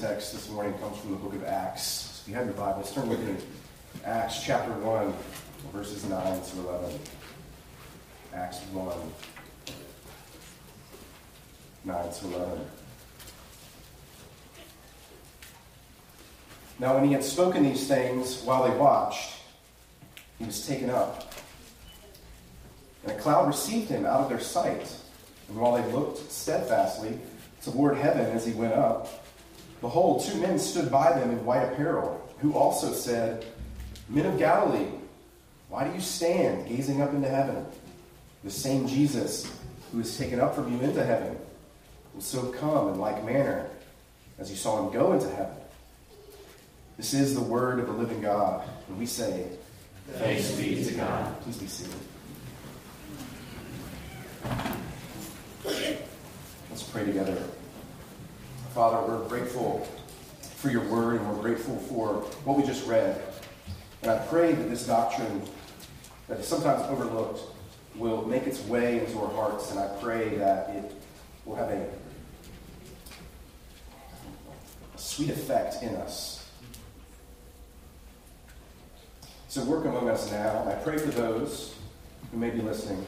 text this morning comes from the book of Acts. So if you have your Bibles, turn with me. Acts chapter 1, verses 9 to 11. Acts 1, 9 to 11. Now, when he had spoken these things while they watched, he was taken up. And a cloud received him out of their sight. And while they looked steadfastly toward heaven as he went up, behold, two men stood by them in white apparel, who also said, Men of Galilee, why do you stand gazing up into heaven? The same Jesus who is taken up from you into heaven will so come in like manner as you saw him go into heaven. This is the word of the living God, and we say, Thanks be to God. Please be seated. Let's pray together. Father, we're grateful for your word and we're grateful for what we just read. And I pray that this doctrine, that is sometimes overlooked, will make its way into our hearts. And I pray that it will have a, a sweet effect in us. So work among us now. I pray for those who may be listening,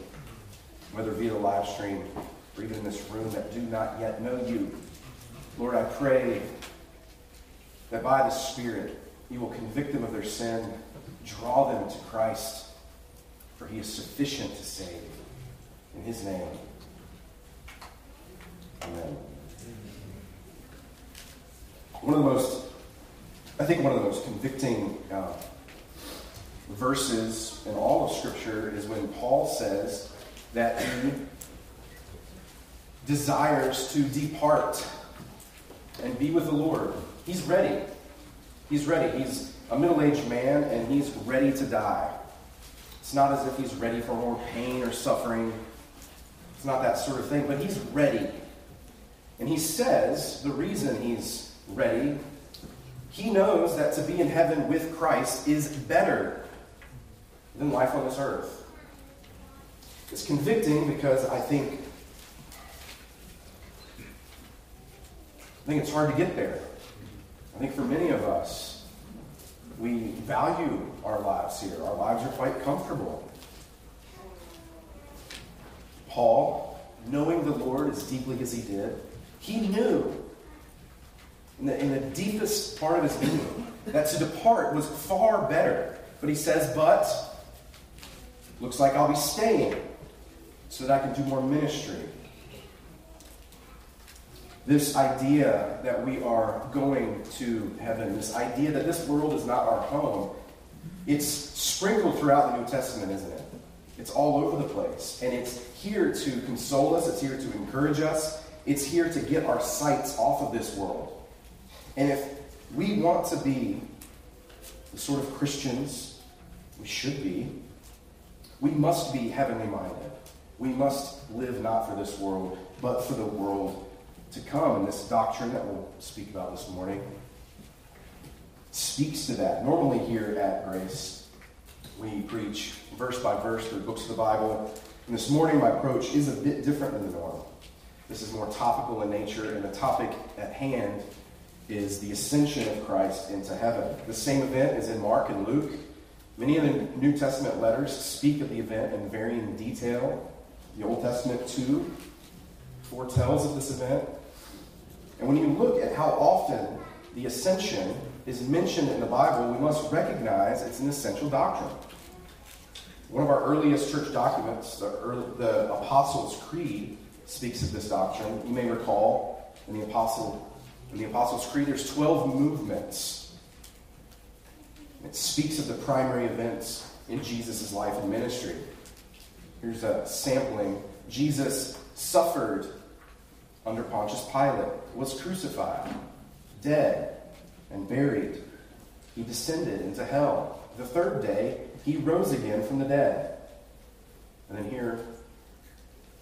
whether via the live stream or even in this room, that do not yet know you. Lord, I pray that by the Spirit you will convict them of their sin, draw them to Christ, for he is sufficient to save. In his name, amen. One of the most, I think one of the most convicting uh, verses in all of Scripture is when Paul says that he desires to depart and be with the Lord. He's ready. He's ready. He's a middle aged man and he's ready to die. It's not as if he's ready for more pain or suffering. It's not that sort of thing, but he's ready. And he says the reason he's ready, he knows that to be in heaven with Christ is better than life on this earth. It's convicting because I think I think it's hard to get there. I think for many of us, we value our lives here. Our lives are quite comfortable. Paul, knowing the Lord as deeply as he did, he knew in the, in the deepest part of his being that to depart was far better. But he says, but looks like I'll be staying so that I can do more ministry this idea that we are going to heaven, this idea that this world is not our home, it's sprinkled throughout the New Testament, isn't it? It's all over the place. And it's here to console us, it's here to encourage us, it's here to get our sights off of this world. And if we want to be the sort of Christians we should be, we must be heavenly minded. We must live not for this world, but for the world to come. And this doctrine that we'll speak about this morning speaks to that. Normally, here at Grace, we preach verse by verse through books of the Bible. And this morning, my approach is a bit different than the norm. This is more topical in nature, and the topic at hand is the ascension of Christ into heaven. The same event is in Mark and Luke. Many of the New Testament letters speak of the event in varying detail. The Old Testament, too, foretells of this event. And when you look at how often the ascension is mentioned in the Bible, we must recognize it's an essential doctrine. One of our earliest church documents, the, early, the Apostles' Creed, speaks of this doctrine. You may recall in the Apostle in the Apostles' Creed, there's 12 movements. It speaks of the primary events in Jesus' life and ministry. Here's a sampling. Jesus suffered under Pontius Pilate, was crucified, dead, and buried. He descended into hell. The third day, he rose again from the dead. And then here,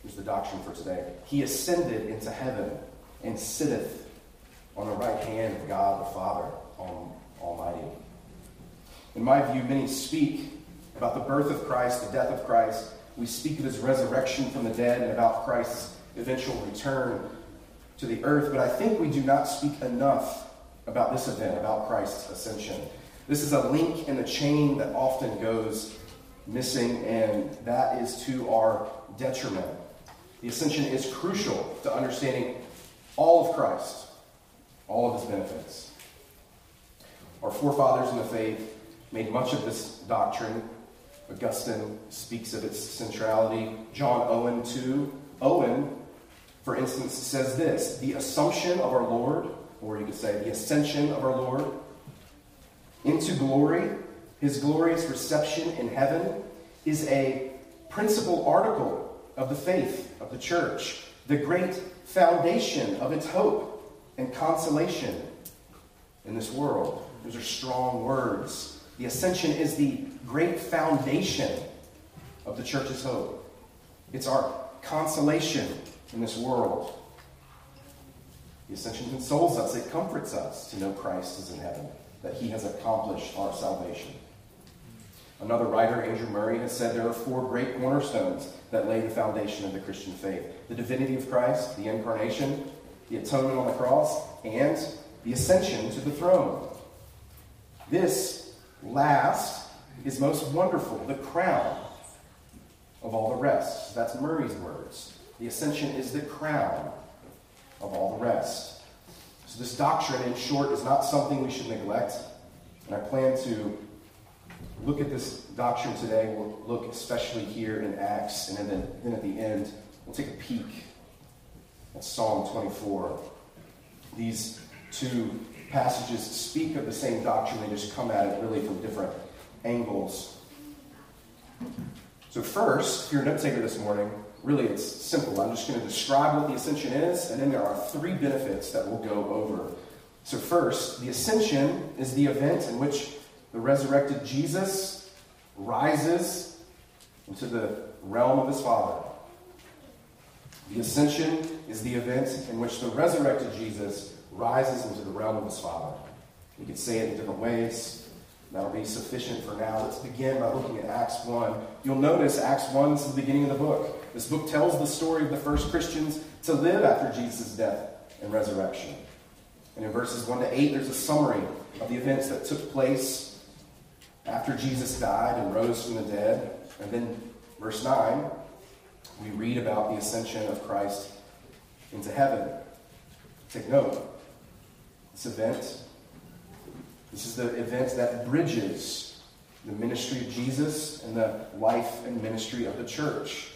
here's the doctrine for today. He ascended into heaven and sitteth on the right hand of God the Father Almighty. In my view, many speak about the birth of Christ, the death of Christ. We speak of his resurrection from the dead and about Christ's eventual return to the earth, but I think we do not speak enough about this event, about Christ's ascension. This is a link in the chain that often goes missing, and that is to our detriment. The ascension is crucial to understanding all of Christ, all of his benefits. Our forefathers in the faith made much of this doctrine. Augustine speaks of its centrality. John Owen, too. Owen, for instance, says this the assumption of our Lord, or you could say the ascension of our Lord into glory, his glorious reception in heaven, is a principal article of the faith of the church, the great foundation of its hope and consolation in this world. Those are strong words. The ascension is the great foundation of the church's hope. It's our consolation in this world. The ascension consoles us, it comforts us to know Christ is in heaven, that he has accomplished our salvation. Another writer, Andrew Murray, has said there are four great cornerstones that lay the foundation of the Christian faith the divinity of Christ, the incarnation, the atonement on the cross, and the ascension to the throne. This last is most wonderful, the crown of all the rest. That's Murray's words. The ascension is the crown of all the rest. So, this doctrine, in short, is not something we should neglect. And I plan to look at this doctrine today. We'll look especially here in Acts, and then, then at the end, we'll take a peek at Psalm 24. These two passages speak of the same doctrine, they just come at it really from different angles. So, first, if you're a note taker this morning, really it's simple. I'm just going to describe what the ascension is, and then there are three benefits that we'll go over. So, first, the ascension is the event in which the resurrected Jesus rises into the realm of his Father. The ascension is the event in which the resurrected Jesus rises into the realm of his Father. We could say it in different ways. That'll be sufficient for now. Let's begin by looking at Acts 1. You'll notice Acts 1 is the beginning of the book. This book tells the story of the first Christians to live after Jesus' death and resurrection. And in verses 1 to 8, there's a summary of the events that took place after Jesus died and rose from the dead. And then, verse 9, we read about the ascension of Christ into heaven. Take note. This event, this is the event that bridges the ministry of Jesus and the life and ministry of the church.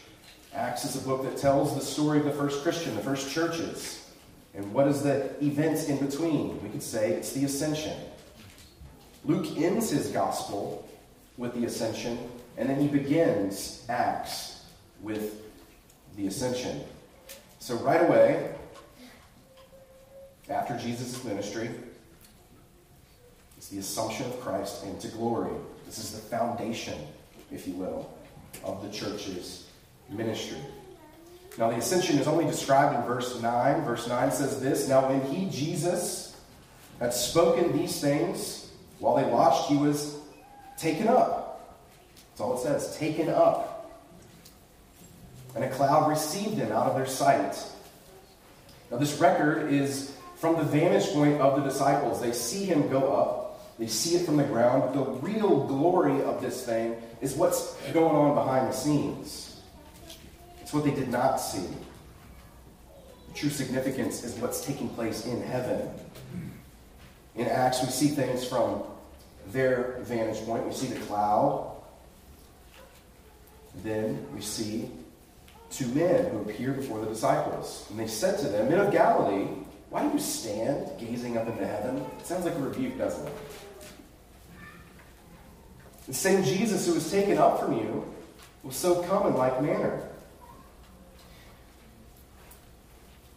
Acts is a book that tells the story of the first Christian, the first churches. And what is the event in between? We could say it's the ascension. Luke ends his gospel with the ascension, and then he begins Acts with the ascension. So, right away, after Jesus' ministry, it's the assumption of Christ into glory. This is the foundation, if you will, of the church's ministry. Now, the ascension is only described in verse 9. Verse 9 says this Now, when he, Jesus, had spoken these things, while they watched, he was taken up. That's all it says taken up. And a cloud received him out of their sight. Now, this record is from the vantage point of the disciples. They see him go up, they see it from the ground, but the real glory of this thing is what's going on behind the scenes. It's what they did not see. The true significance is what's taking place in heaven. In Acts, we see things from their vantage point. We see the cloud. Then we see two men who appear before the disciples. And they said to them, Men of Galilee, why do you stand gazing up into heaven? It sounds like a rebuke, doesn't it? The same Jesus who was taken up from you will so come in like manner.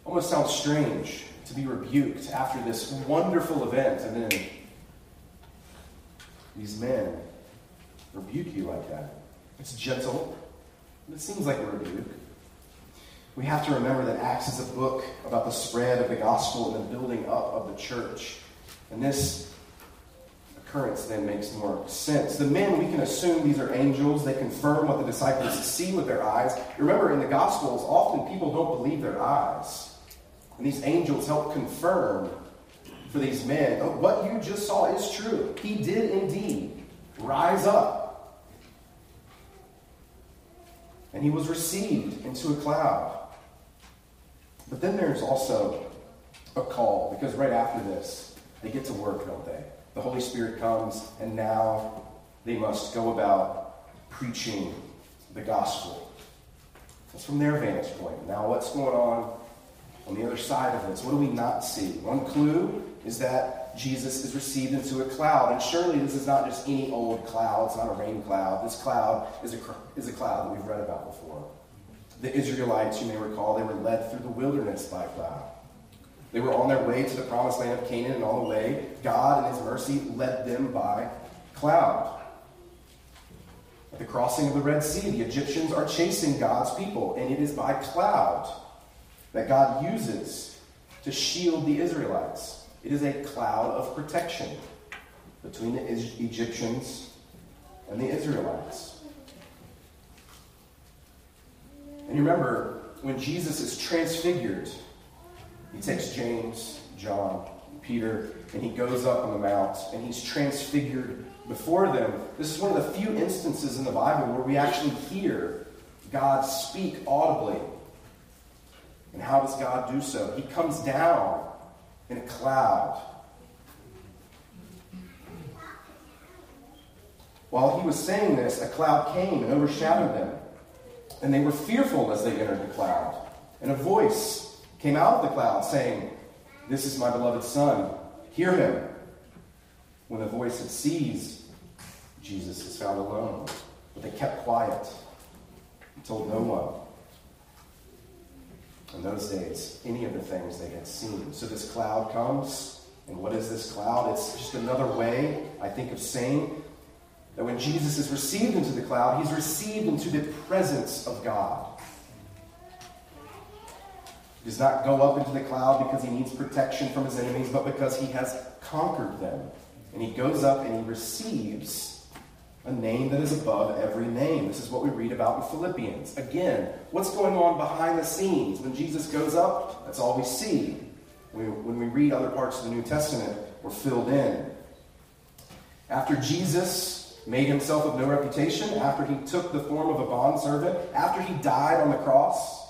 Almost sounds strange to be rebuked after this wonderful event, and then these men rebuke you like that. It's gentle, but it seems like a rebuke. We have to remember that Acts is a book about the spread of the gospel and the building up of the church. And this occurrence then makes more sense. The men, we can assume these are angels. They confirm what the disciples see with their eyes. Remember, in the Gospels, often people don't believe their eyes. And these angels help confirm for these men. What you just saw is true. He did indeed rise up. And he was received into a cloud. But then there's also a call, because right after this, they get to work, don't they? The Holy Spirit comes, and now they must go about preaching the gospel. That's from their vantage point. Now, what's going on on the other side of this? What do we not see? One clue is that Jesus is received into a cloud. And surely this is not just any old cloud, it's not a rain cloud. This cloud is a, is a cloud that we've read about before. The Israelites, you may recall, they were led through the wilderness by cloud. They were on their way to the promised land of Canaan, and on the way, God, in His mercy, led them by cloud. At the crossing of the Red Sea, the Egyptians are chasing God's people, and it is by cloud that God uses to shield the Israelites. It is a cloud of protection between the Egyptians and the Israelites. And you remember, when Jesus is transfigured, he takes James, John, Peter, and he goes up on the mount and he's transfigured before them. This is one of the few instances in the Bible where we actually hear God speak audibly. And how does God do so? He comes down in a cloud. While he was saying this, a cloud came and overshadowed them. And they were fearful as they entered the cloud. And a voice came out of the cloud saying, This is my beloved Son. Hear him. When the voice had ceased, Jesus was found alone. But they kept quiet and told no one in those days any of the things they had seen. So this cloud comes, and what is this cloud? It's just another way, I think, of saying that when Jesus is received into the cloud, he's received into the presence of God. He does not go up into the cloud because he needs protection from his enemies, but because he has conquered them. And he goes up and he receives a name that is above every name. This is what we read about in Philippians. Again, what's going on behind the scenes? When Jesus goes up, that's all we see. When we read other parts of the New Testament, we're filled in. After Jesus made himself of no reputation, after he took the form of a bondservant, after he died on the cross,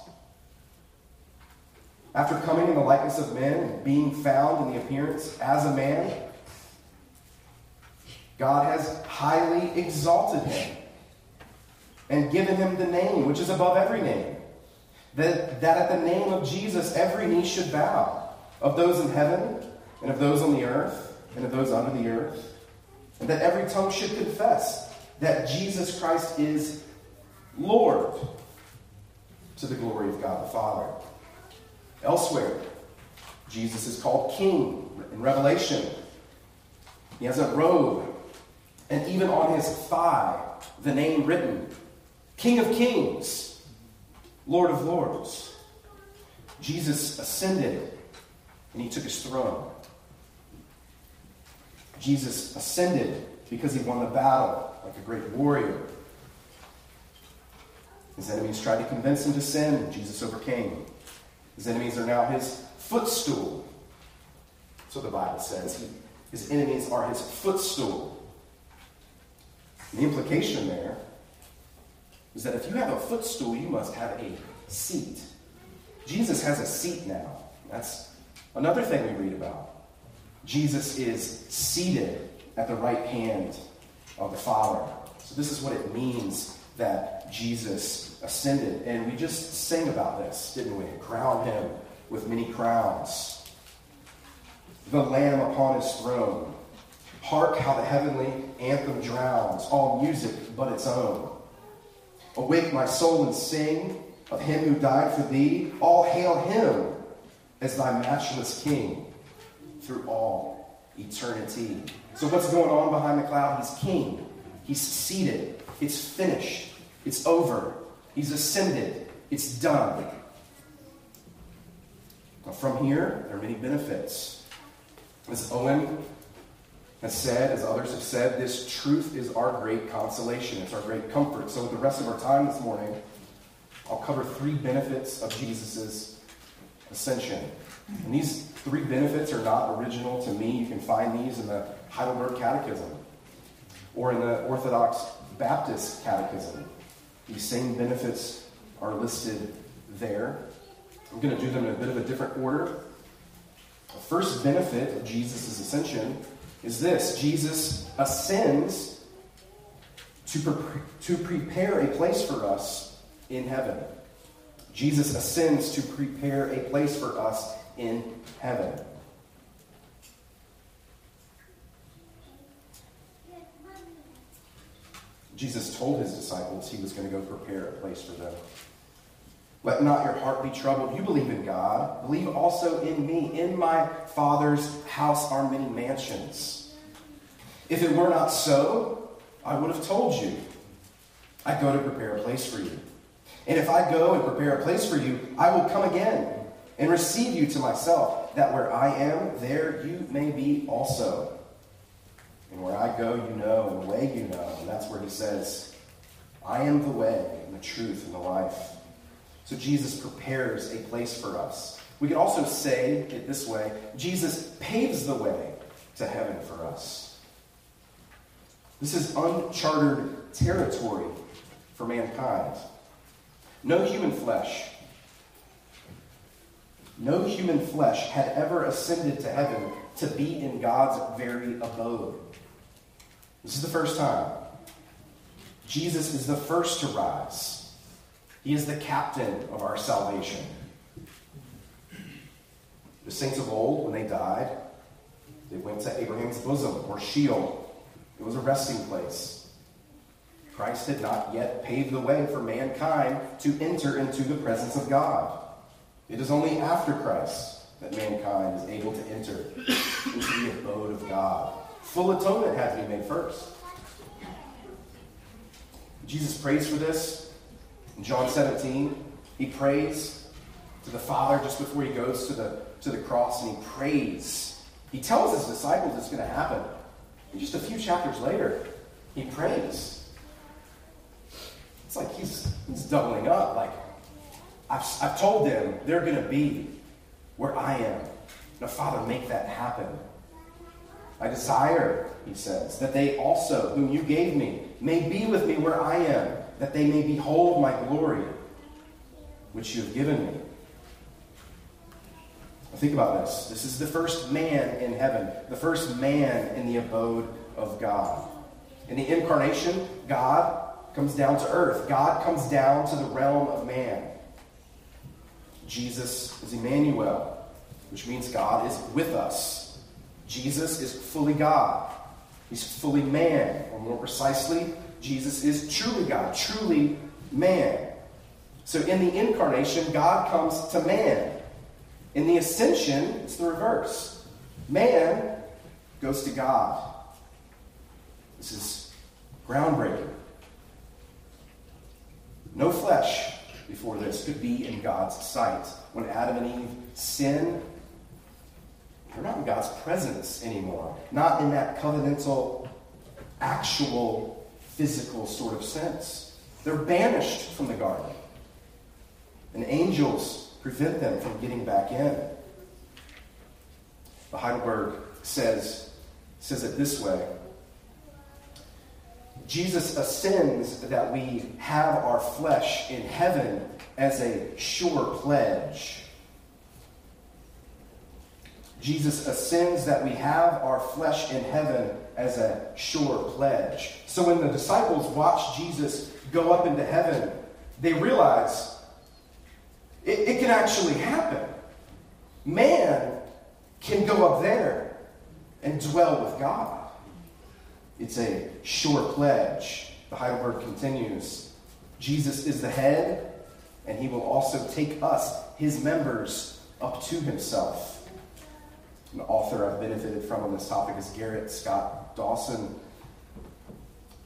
after coming in the likeness of men and being found in the appearance as a man, God has highly exalted him and given him the name which is above every name. That, that at the name of Jesus every knee should bow, of those in heaven, and of those on the earth, and of those under the earth. And that every tongue should confess that Jesus Christ is Lord to the glory of God the Father. Elsewhere, Jesus is called King in Revelation. He has a robe and even on his thigh, the name written King of Kings, Lord of Lords. Jesus ascended and he took his throne. Jesus ascended because he won the battle like a great warrior. His enemies tried to convince him to sin. Jesus overcame. His enemies are now his footstool. So the Bible says. His enemies are his footstool. The implication there is that if you have a footstool, you must have a seat. Jesus has a seat now. That's another thing we read about. Jesus is seated at the right hand of the Father. So, this is what it means that Jesus ascended. And we just sang about this, didn't we? Crown him with many crowns. The Lamb upon his throne. Hark how the heavenly anthem drowns, all music but its own. Awake my soul and sing of him who died for thee. All hail him as thy matchless king through all eternity. So, what's going on behind the cloud? He's king. He's seated. It's finished. It's over. He's ascended. It's done. Now, from here, there are many benefits. As Owen has said, as others have said, this truth is our great consolation. It's our great comfort. So, with the rest of our time this morning, I'll cover three benefits of Jesus' ascension. And these three benefits are not original to me. You can find these in the Heidelberg Catechism or in the Orthodox Baptist Catechism. These same benefits are listed there. I'm going to do them in a bit of a different order. The first benefit of Jesus' ascension is this Jesus ascends to, pre- to prepare a place for us in heaven. Jesus ascends to prepare a place for us in heaven. Jesus told his disciples he was going to go prepare a place for them. Let not your heart be troubled. You believe in God. Believe also in me. In my Father's house are many mansions. If it were not so, I would have told you. I go to prepare a place for you. And if I go and prepare a place for you, I will come again and receive you to myself, that where I am, there you may be also. And where I go, you know, and the way you know. And that's where he says, I am the way and the truth and the life. So Jesus prepares a place for us. We can also say it this way Jesus paves the way to heaven for us. This is uncharted territory for mankind. No human flesh, no human flesh had ever ascended to heaven to be in God's very abode. This is the first time. Jesus is the first to rise. He is the captain of our salvation. The saints of old, when they died, they went to Abraham's bosom or Sheol. It was a resting place. Christ had not yet paved the way for mankind to enter into the presence of God. It is only after Christ that mankind is able to enter into the abode of God. Full atonement had to be made first. Jesus prays for this. In John 17, he prays to the Father just before he goes to the, to the cross, and he prays. He tells his disciples it's going to happen. And just a few chapters later, he prays. It's like he's, he's doubling up. Like, I've, I've told them they're going to be where I am. Now, Father, make that happen. I desire, he says, that they also, whom you gave me, may be with me where I am, that they may behold my glory, which you have given me. Think about this. This is the first man in heaven, the first man in the abode of God. In the incarnation, God comes down to earth, God comes down to the realm of man. Jesus is Emmanuel, which means God is with us. Jesus is fully God. He's fully man. Or more precisely, Jesus is truly God, truly man. So in the incarnation, God comes to man. In the ascension, it's the reverse. Man goes to God. This is groundbreaking. No flesh before this could be in God's sight. When Adam and Eve sin, they're not in God's presence anymore. Not in that covenantal, actual, physical sort of sense. They're banished from the garden. And angels prevent them from getting back in. The Heidelberg says, says it this way Jesus ascends that we have our flesh in heaven as a sure pledge. Jesus ascends that we have our flesh in heaven as a sure pledge. So when the disciples watch Jesus go up into heaven, they realize it, it can actually happen. Man can go up there and dwell with God. It's a sure pledge. The Heidelberg continues Jesus is the head, and he will also take us, his members, up to himself. An author I've benefited from on this topic is Gerrit Scott Dawson.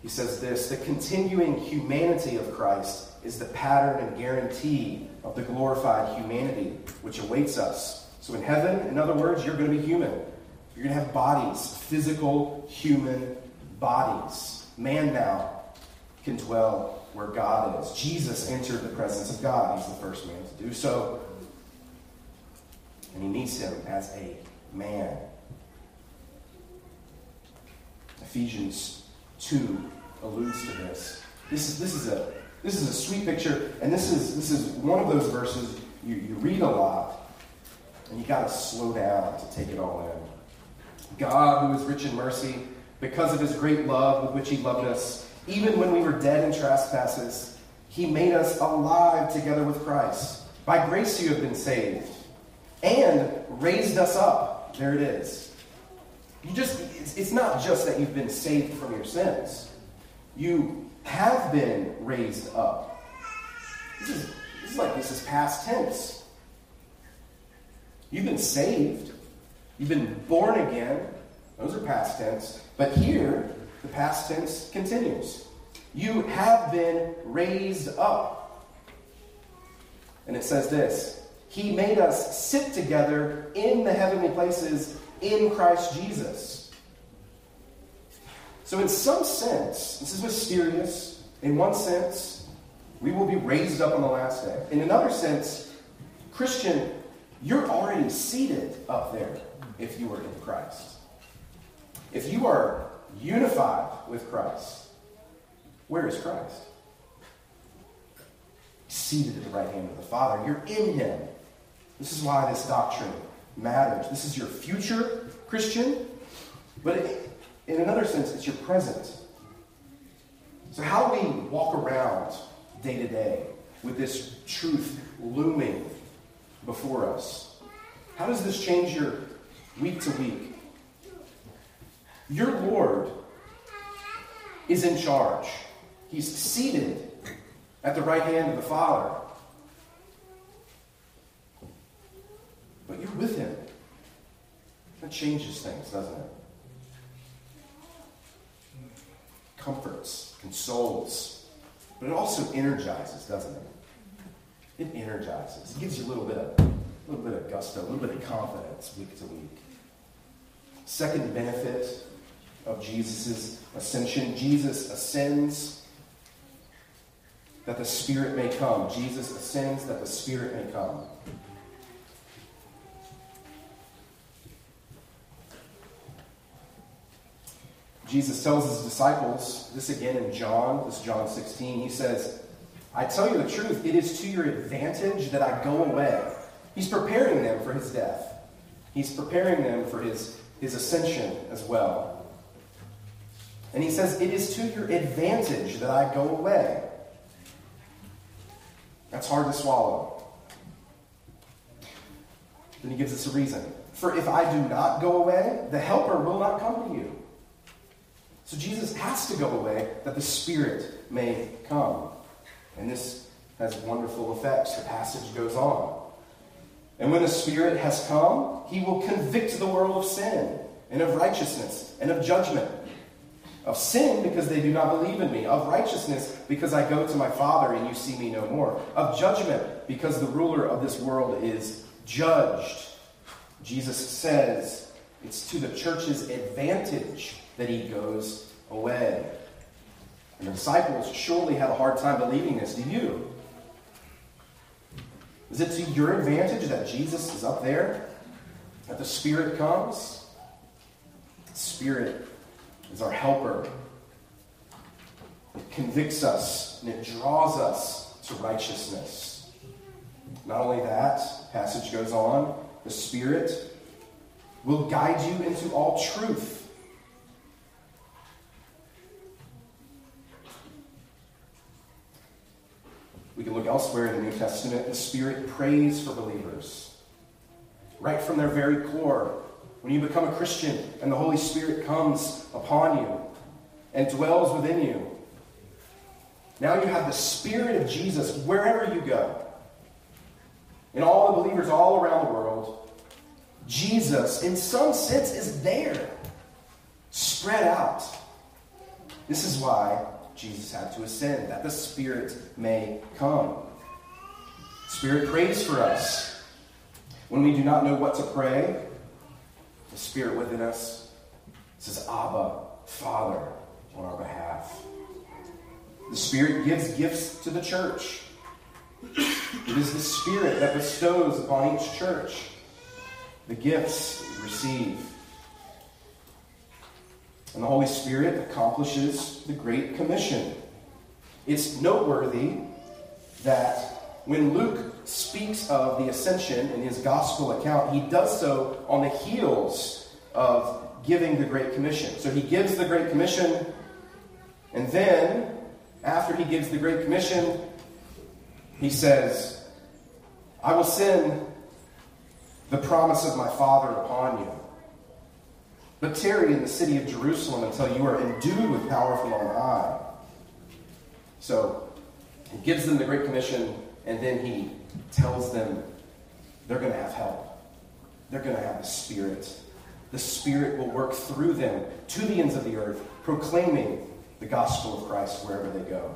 He says this The continuing humanity of Christ is the pattern and guarantee of the glorified humanity which awaits us. So, in heaven, in other words, you're going to be human. You're going to have bodies, physical human bodies. Man now can dwell where God is. Jesus entered the presence of God. He's the first man to do so. And he meets him as a man. Ephesians 2 alludes to this. This is, this is, a, this is a sweet picture, and this is, this is one of those verses you, you read a lot, and you got to slow down to take it all in. God, who is rich in mercy, because of his great love with which he loved us, even when we were dead in trespasses, he made us alive together with Christ. By grace you have been saved, and raised us up. There it is. You just, it's, it's not just that you've been saved from your sins. You have been raised up. This is, this is like this is past tense. You've been saved. You've been born again. Those are past tense. But here, the past tense continues. You have been raised up. And it says this He made us sit together in the heavenly places in Christ Jesus. So, in some sense, this is mysterious. In one sense, we will be raised up on the last day. In another sense, Christian, you're already seated up there if you are in Christ. If you are unified with Christ, where is Christ? Seated at the right hand of the Father. You're in Him. This is why this doctrine matters. This is your future, Christian, but in another sense, it's your present. So, how we walk around day to day with this truth looming before us, how does this change your week to week? Your Lord is in charge. He's seated at the right hand of the Father. But you're with him. That changes things, doesn't it? Comforts, consoles, but it also energizes, doesn't it? It energizes. It gives you a little bit of a little bit of gusto, a little bit of confidence week to week. Second benefit of Jesus' ascension, Jesus ascends that the Spirit may come. Jesus ascends that the Spirit may come. Jesus tells his disciples, this again in John, this John 16, he says, I tell you the truth, it is to your advantage that I go away. He's preparing them for his death. He's preparing them for his, his ascension as well. And he says, It is to your advantage that I go away. That's hard to swallow. Then he gives us a reason. For if I do not go away, the Helper will not come to you. So Jesus has to go away that the Spirit may come. And this has wonderful effects. The passage goes on. And when the Spirit has come, he will convict the world of sin and of righteousness and of judgment. Of sin, because they do not believe in me. Of righteousness, because I go to my Father and you see me no more. Of judgment, because the ruler of this world is judged. Jesus says it's to the church's advantage that he goes away. And the disciples surely had a hard time believing this. Do you? Is it to your advantage that Jesus is up there? That the Spirit comes? The Spirit is our helper. It convicts us and it draws us to righteousness. Not only that, passage goes on, the Spirit will guide you into all truth. We can look elsewhere in the New Testament. The Spirit prays for believers. Right from their very core. When you become a Christian and the Holy Spirit comes upon you and dwells within you, now you have the Spirit of Jesus wherever you go. In all the believers all around the world, Jesus, in some sense, is there, spread out. This is why Jesus had to ascend, that the Spirit may come. Spirit prays for us. When we do not know what to pray, the Spirit within us says, Abba, Father, on our behalf. The Spirit gives gifts to the church. It is the Spirit that bestows upon each church. The gifts we receive. And the Holy Spirit accomplishes the Great Commission. It's noteworthy that when Luke speaks of the ascension in his gospel account, he does so on the heels of giving the Great Commission. So he gives the Great Commission, and then, after he gives the Great Commission, he says, I will send the promise of my Father upon you. But tarry in the city of Jerusalem until you are endued with power from on high. So he gives them the Great Commission, and then he tells them they're going to have help. They're going to have the Spirit. The Spirit will work through them to the ends of the earth, proclaiming the gospel of Christ wherever they go.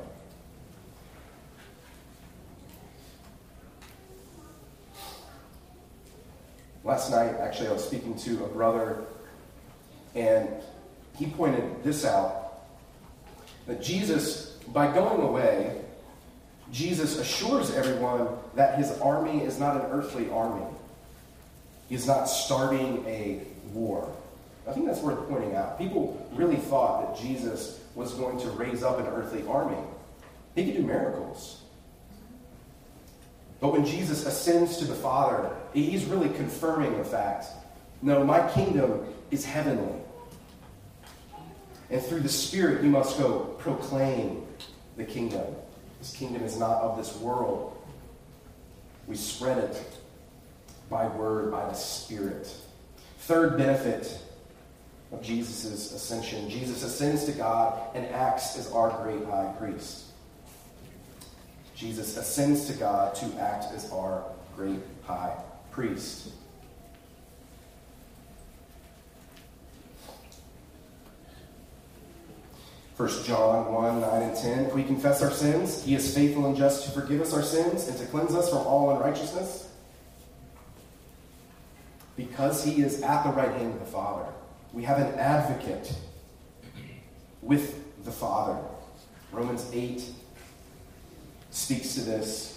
Last night, actually, I was speaking to a brother, and he pointed this out that Jesus, by going away, Jesus assures everyone that his army is not an earthly army. He's not starting a war. I think that's worth pointing out. People really thought that Jesus was going to raise up an earthly army. He could do miracles. But when Jesus ascends to the Father, he's really confirming the fact no, my kingdom is heavenly. And through the Spirit, you must go proclaim the kingdom. This kingdom is not of this world. We spread it by word, by the Spirit. Third benefit of Jesus' ascension Jesus ascends to God and acts as our great high priest. Jesus ascends to God to act as our great high priest. First John 1, 9 and 10. If we confess our sins, he is faithful and just to forgive us our sins and to cleanse us from all unrighteousness. Because he is at the right hand of the Father, we have an advocate with the Father. Romans 8, speaks to this.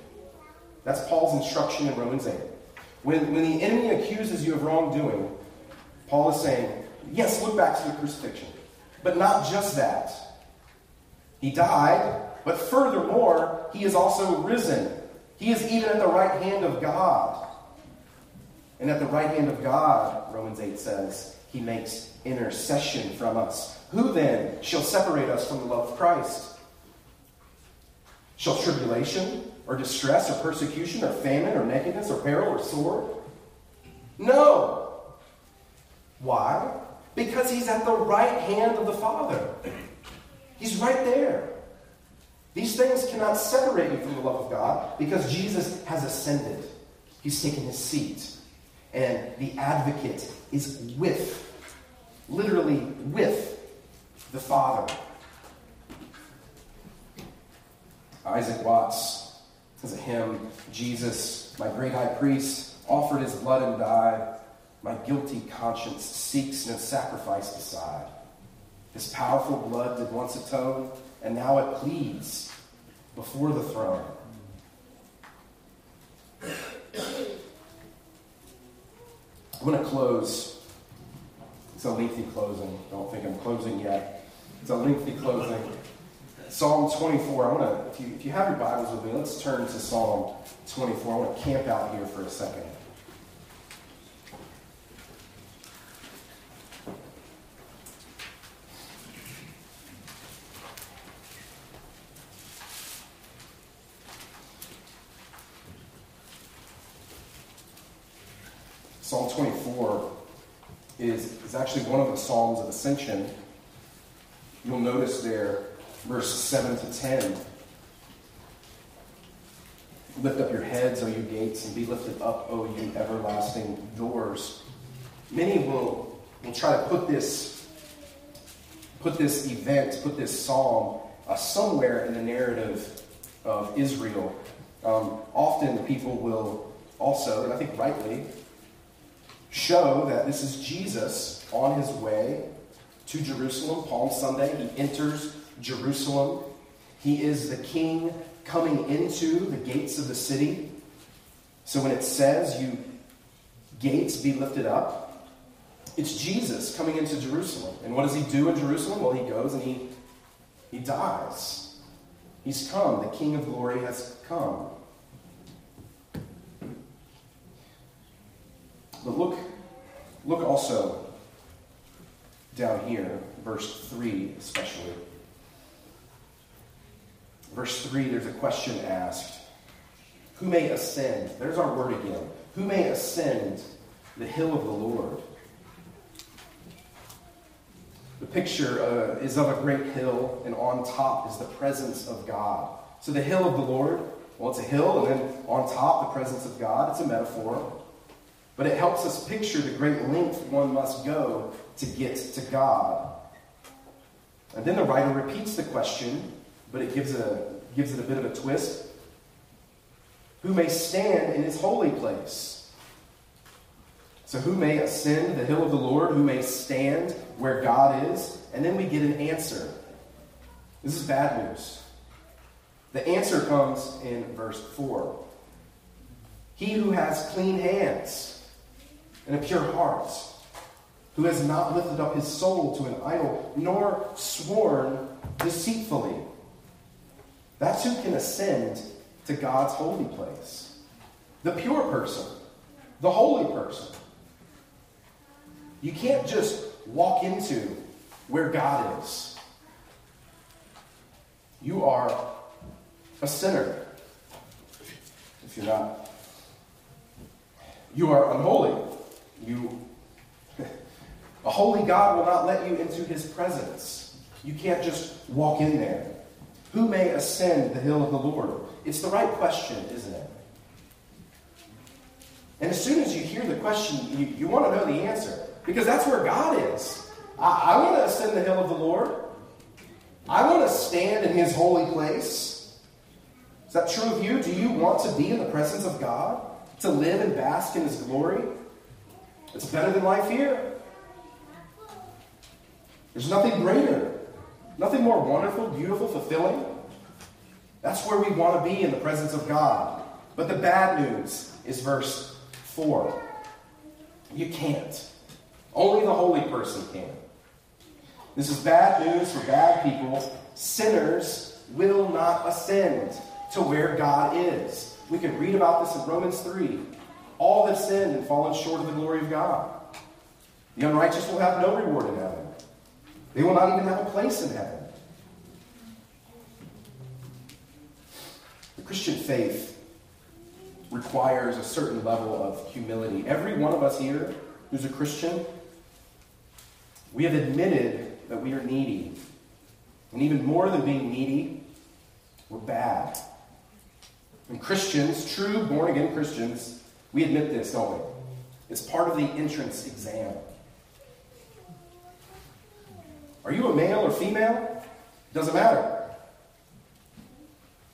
That's Paul's instruction in Romans 8. When, when the enemy accuses you of wrongdoing, Paul is saying, yes, look back to the crucifixion. But not just that. He died, but furthermore, he is also risen. He is even at the right hand of God. And at the right hand of God, Romans 8 says, he makes intercession from us. Who then shall separate us from the love of Christ? Shall tribulation or distress or persecution or famine or nakedness or peril or sword? No. Why? Because he's at the right hand of the Father. He's right there. These things cannot separate you from the love of God because Jesus has ascended. He's taken his seat. And the advocate is with, literally with, the Father. Isaac Watts has a hymn Jesus, my great high priest, offered his blood and died. My guilty conscience seeks no sacrifice beside. His powerful blood did once atone, and now it pleads before the throne. I'm going to close. It's a lengthy closing. Don't think I'm closing yet. It's a lengthy closing. Psalm 24. I want to, if you, if you have your Bibles with me, let's turn to Psalm 24. I want to camp out here for a second. Psalm 24 is, is actually one of the Psalms of Ascension. You'll notice there verse 7 to 10. Lift up your heads, O you gates, and be lifted up, O you everlasting doors. Many will, will try to put this, put this event, put this psalm uh, somewhere in the narrative of Israel. Um, often people will also, and I think rightly, show that this is Jesus on his way to Jerusalem. Palm Sunday, he enters Jerusalem. He is the king coming into the gates of the city. So when it says, You gates be lifted up, it's Jesus coming into Jerusalem. And what does he do in Jerusalem? Well, he goes and he, he dies. He's come. The King of glory has come. But look, look also down here, verse 3 especially. Verse 3, there's a question asked Who may ascend? There's our word again. Who may ascend the hill of the Lord? The picture uh, is of a great hill, and on top is the presence of God. So the hill of the Lord, well, it's a hill, and then on top, the presence of God. It's a metaphor. But it helps us picture the great length one must go to get to God. And then the writer repeats the question, but it gives, a, gives it a bit of a twist. Who may stand in his holy place? So, who may ascend the hill of the Lord? Who may stand where God is? And then we get an answer. This is bad news. The answer comes in verse 4. He who has clean hands and a pure heart, who has not lifted up his soul to an idol, nor sworn deceitfully. That's who can ascend to God's holy place. The pure person, the holy person. You can't just walk into where God is. You are a sinner. If you're not, you are unholy. You, a holy God will not let you into his presence. You can't just walk in there. Who may ascend the hill of the Lord? It's the right question, isn't it? And as soon as you hear the question, you, you want to know the answer. Because that's where God is. I, I want to ascend the hill of the Lord. I want to stand in his holy place. Is that true of you? Do you want to be in the presence of God? To live and bask in his glory? It's better than life here. There's nothing greater, nothing more wonderful, beautiful, fulfilling. That's where we want to be in the presence of God. But the bad news is verse 4. You can't. Only the holy person can. This is bad news for bad people. Sinners will not ascend to where God is. We can read about this in Romans 3. All have sinned and fallen short of the glory of God. The unrighteous will have no reward in heaven. They will not even have a place in heaven. The Christian faith requires a certain level of humility. Every one of us here who's a Christian, we have admitted that we are needy. And even more than being needy, we're bad. And Christians, true born again Christians, we admit this, don't we? It's part of the entrance exam. Are you a male or female? Doesn't matter.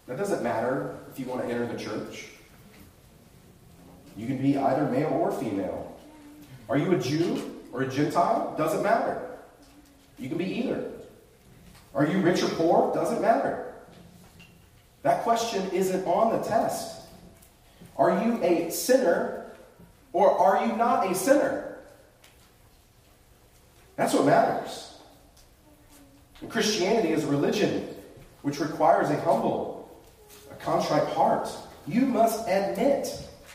That doesn't matter if you want to enter the church. You can be either male or female. Are you a Jew or a Gentile? Doesn't matter. You can be either. Are you rich or poor? Doesn't matter. That question isn't on the test. Are you a sinner or are you not a sinner? That's what matters. Christianity is a religion which requires a humble, a contrite heart. You must admit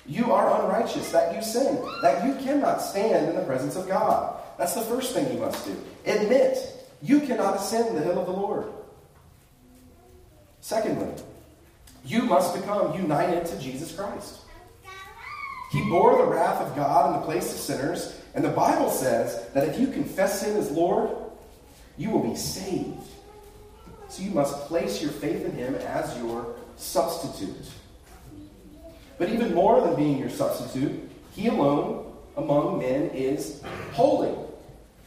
you are unrighteous, that you sin, that you cannot stand in the presence of God. That's the first thing you must do. Admit you cannot ascend the hill of the Lord. Secondly, you must become united to Jesus Christ. He bore the wrath of God in the place of sinners, and the Bible says that if you confess Him as Lord, you will be saved. So you must place your faith in Him as your substitute. But even more than being your substitute, he alone among men is holy.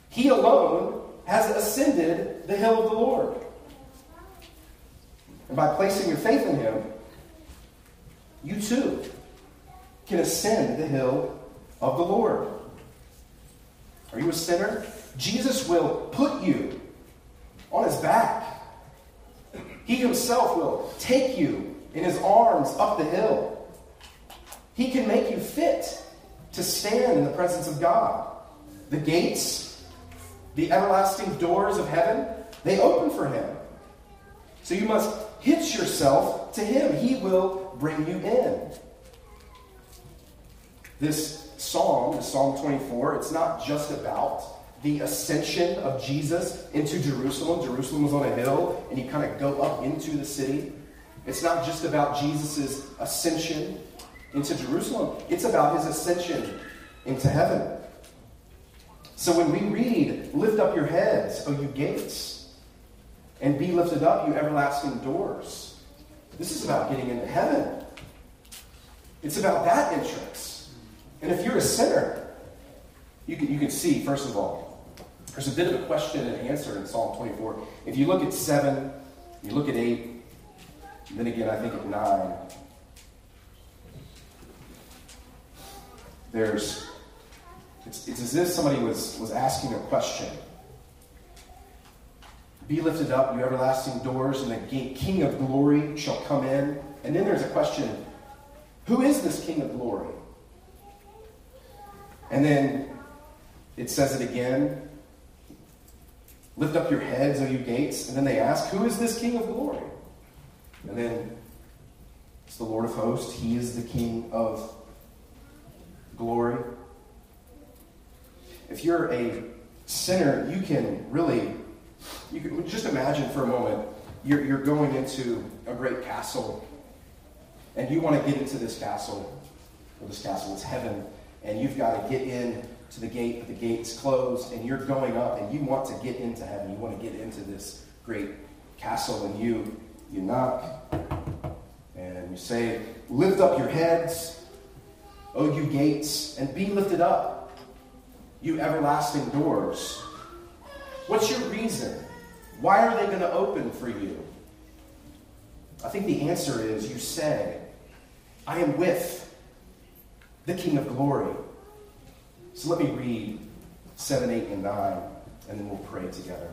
He alone has ascended the hill of the Lord. And by placing your faith in him, you too can ascend the hill of the Lord. Are you a sinner? Jesus will put you on his back. He himself will take you in his arms up the hill. He can make you fit to stand in the presence of God. The gates, the everlasting doors of heaven, they open for him. So you must hitch yourself to him. He will bring you in. This psalm, Psalm 24, it's not just about the ascension of Jesus into Jerusalem. Jerusalem was on a hill, and you kind of go up into the city. It's not just about Jesus' ascension into Jerusalem, it's about his ascension into heaven. So when we read, Lift up your heads, O you gates, and be lifted up, you everlasting doors, this is about getting into heaven. It's about that entrance. And if you're a sinner, you can, you can see, first of all, there's a bit of a question and answer in Psalm 24. If you look at 7, you look at 8, and then again, I think at 9, there's it's, it's as if somebody was, was asking a question. Be lifted up, you everlasting doors, and the King of glory shall come in. And then there's a question Who is this King of glory? And then it says it again Lift up your heads, O you gates. And then they ask, Who is this King of glory? And then it's the Lord of hosts. He is the King of glory. If you're a sinner, you can really, you can just imagine for a moment, you're, you're going into a great castle, and you want to get into this castle, or this castle is heaven, and you've got to get in to the gate, but the gate's closed, and you're going up, and you want to get into heaven. You want to get into this great castle, and you you knock, and you say, "Lift up your heads, O you gates, and be lifted up." you everlasting doors? What's your reason? Why are they going to open for you? I think the answer is you say, I am with the King of glory. So let me read 7, 8, and 9, and then we'll pray together.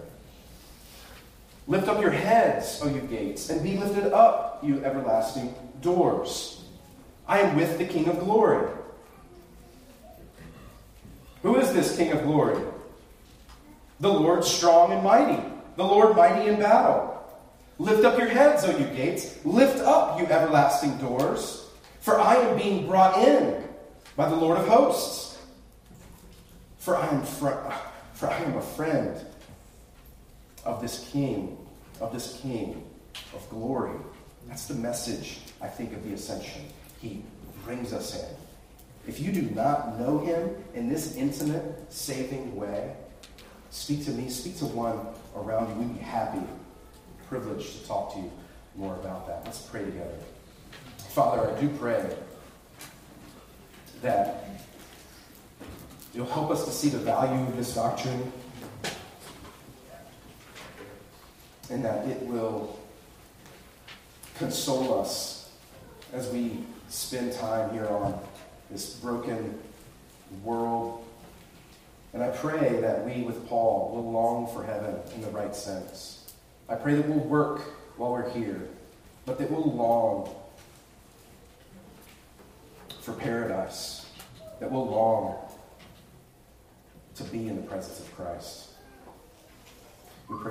Lift up your heads, O you gates, and be lifted up, you everlasting doors. I am with the King of glory. Who is this King of glory? The Lord strong and mighty, the Lord mighty in battle. Lift up your heads, O you gates. Lift up, you everlasting doors. For I am being brought in by the Lord of hosts. For I am, fr- for I am a friend of this King, of this King of glory. That's the message, I think, of the ascension. He brings us in. If you do not know him in this intimate, saving way, speak to me, speak to one around you. We'd be happy, privileged to talk to you more about that. Let's pray together. Father, I do pray that you'll help us to see the value of this doctrine and that it will console us as we spend time here on this broken world. And I pray that we, with Paul, will long for heaven in the right sense. I pray that we'll work while we're here, but that we'll long for paradise, that we'll long to be in the presence of Christ. We pray.